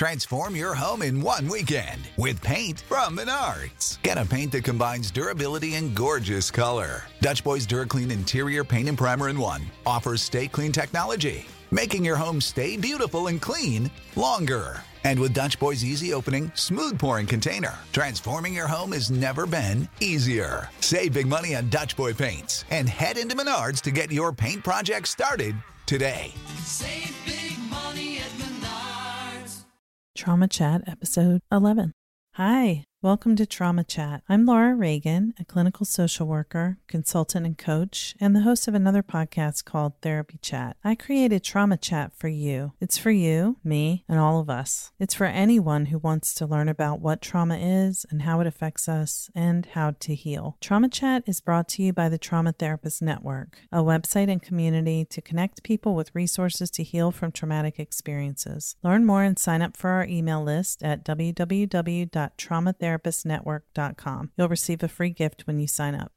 Transform your home in one weekend with paint from Menards. Get a paint that combines durability and gorgeous color. Dutch Boys DuraClean Interior Paint and Primer in One offers stay clean technology, making your home stay beautiful and clean longer. And with Dutch Boy's easy opening, smooth pouring container, transforming your home has never been easier. Save big money on Dutch Boy paints and head into Menards to get your paint project started today. Save big money at Menards. Trauma Chat, Episode 11. Hi, welcome to Trauma Chat. I'm Laura Reagan, a clinical social worker, consultant, and coach, and the host of another podcast called Therapy Chat. I created Trauma Chat for you. It's for you, me, and all of us. It's for anyone who wants to learn about what trauma is and how it affects us and how to heal. Trauma Chat is brought to you by the Trauma Therapist Network, a website and community to connect people with resources to heal from traumatic experiences. Learn more and sign up for our email list at www.traumatherapistnetwork.com. You'll receive a free gift when you sign up.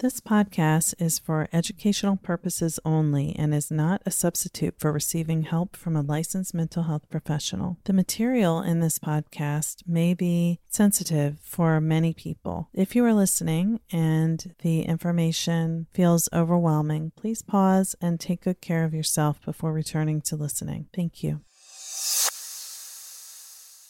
This podcast is for educational purposes only and is not a substitute for receiving help from a licensed mental health professional. The material in this podcast may be sensitive for many people. If you are listening and the information feels overwhelming, please pause and take good care of yourself before returning to listening. Thank you.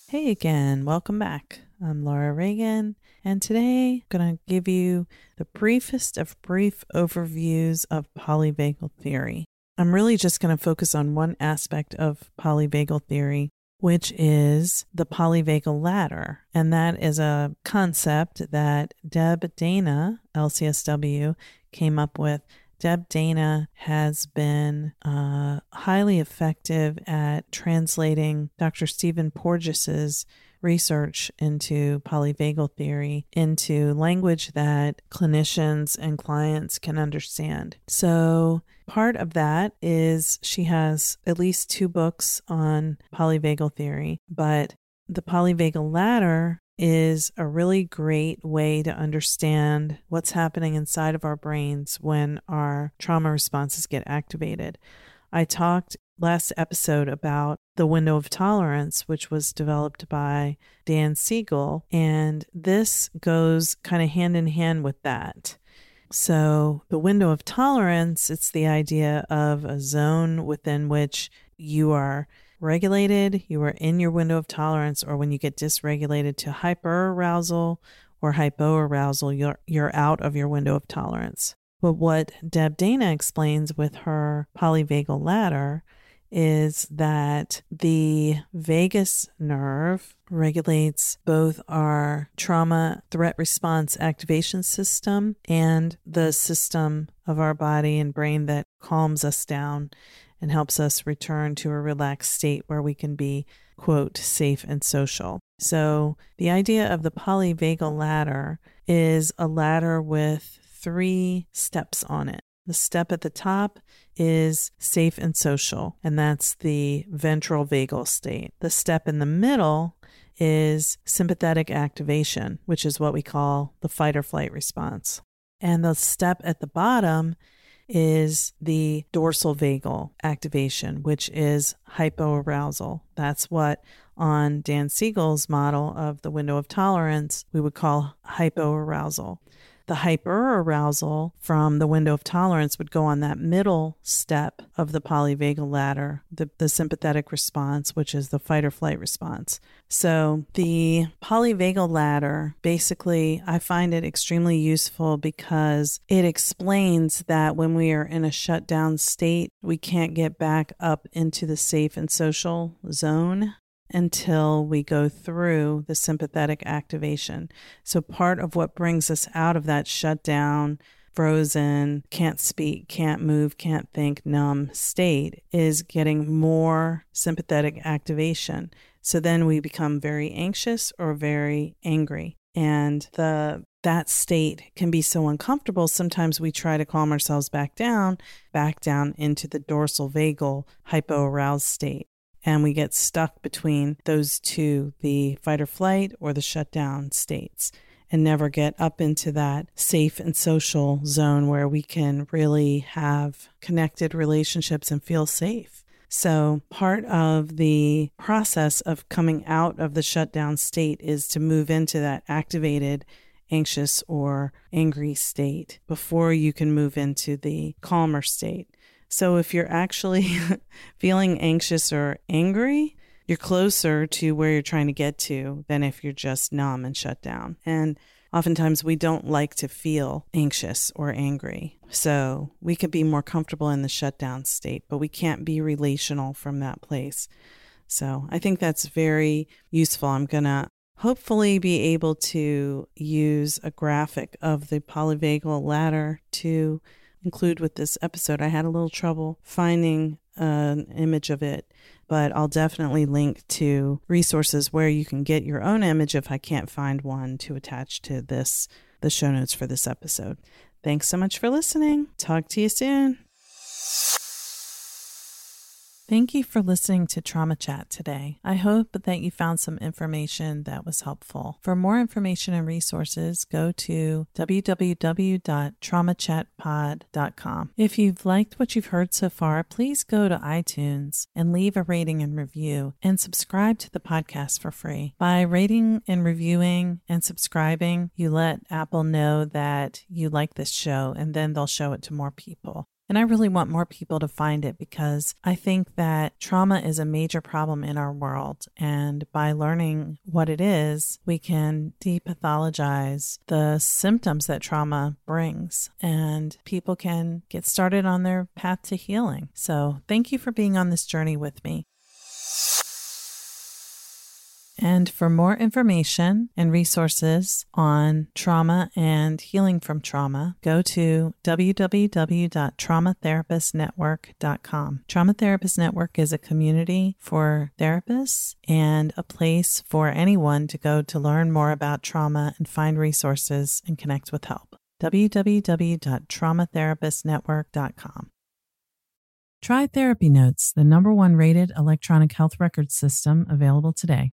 Hey again, welcome back. I'm Laura Reagan, and today I'm going to give you the briefest of brief overviews of polyvagal theory. I'm really just going to focus on one aspect of polyvagal theory, which is the polyvagal ladder. And that is a concept that Deb Dana, LCSW, came up with. Deb Dana has been uh, highly effective at translating Dr. Stephen Porges's research into polyvagal theory into language that clinicians and clients can understand. So, part of that is she has at least two books on polyvagal theory, but the polyvagal ladder is a really great way to understand what's happening inside of our brains when our trauma responses get activated. I talked last episode about the window of tolerance, which was developed by Dan Siegel, and this goes kind of hand in hand with that. So, the window of tolerance, it's the idea of a zone within which you are regulated, you are in your window of tolerance, or when you get dysregulated to hyperarousal or hypoarousal, you're, you're out of your window of tolerance. But what Deb Dana explains with her polyvagal ladder is that the vagus nerve regulates both our trauma threat response activation system and the system of our body and brain that calms us down and helps us return to a relaxed state where we can be, quote, safe and social. So, the idea of the polyvagal ladder is a ladder with three steps on it. The step at the top is safe and social, and that's the ventral vagal state. The step in the middle is sympathetic activation, which is what we call the fight or flight response. And the step at the bottom is the dorsal vagal activation, which is hypoarousal. That's what on Dan Siegel's model of the window of tolerance we would call hypoarousal. The hyper arousal from the window of tolerance would go on that middle step of the polyvagal ladder, the, the sympathetic response, which is the fight or flight response. So, the polyvagal ladder basically, I find it extremely useful because it explains that when we are in a shutdown state, we can't get back up into the safe and social zone until we go through the sympathetic activation. So, part of what brings us out of that shutdown, frozen, can't speak, can't move, can't think, numb state is getting more sympathetic activation. So then we become very anxious or very angry. And the that state can be so uncomfortable. Sometimes we try to calm ourselves back down, back down into the dorsal vagal hypoaroused state and we get stuck between those two the fight or flight or the shutdown states and never get up into that safe and social zone where we can really have connected relationships and feel safe. So, part of the process of coming out of the shutdown state is to move into that activated, anxious, or angry state before you can move into the calmer state. So if you're actually feeling anxious or angry, you're closer to where you're trying to get to than if you're just numb and shut down. And oftentimes we don't like to feel anxious or angry. So we could be more comfortable in the shutdown state, but we can't be relational from that place. So I think that's very useful. I'm going to hopefully be able to use a graphic of the polyvagal ladder to include with this episode. I had a little trouble finding an image of it, but I'll definitely link to resources where you can get your own image if I can't find one to attach to this the show notes for this episode. Thanks so much for listening. Talk to you soon. Thank you for listening to Trauma Chat today. I hope that you found some information that was helpful. For more information and resources, go to www.traumachatpod.com. If you've liked what you've heard so far, please go to iTunes and leave a rating and review and subscribe to the podcast for free. By rating and reviewing and subscribing, you let Apple know that you like this show and then they'll show it to more people. And I really want more people to find it because I think that trauma is a major problem in our world. And by learning what it is, we can depathologize the symptoms that trauma brings and people can get started on their path to healing. So thank you for being on this journey with me. And for more information and resources on trauma and healing from trauma, go to www.traumatherapistnetwork.com. Trauma Therapist Network is a community for therapists and a place for anyone to go to learn more about trauma and find resources and connect with help. www.traumatherapistnetwork.com. Try Therapy Notes, the number one rated electronic health record system available today.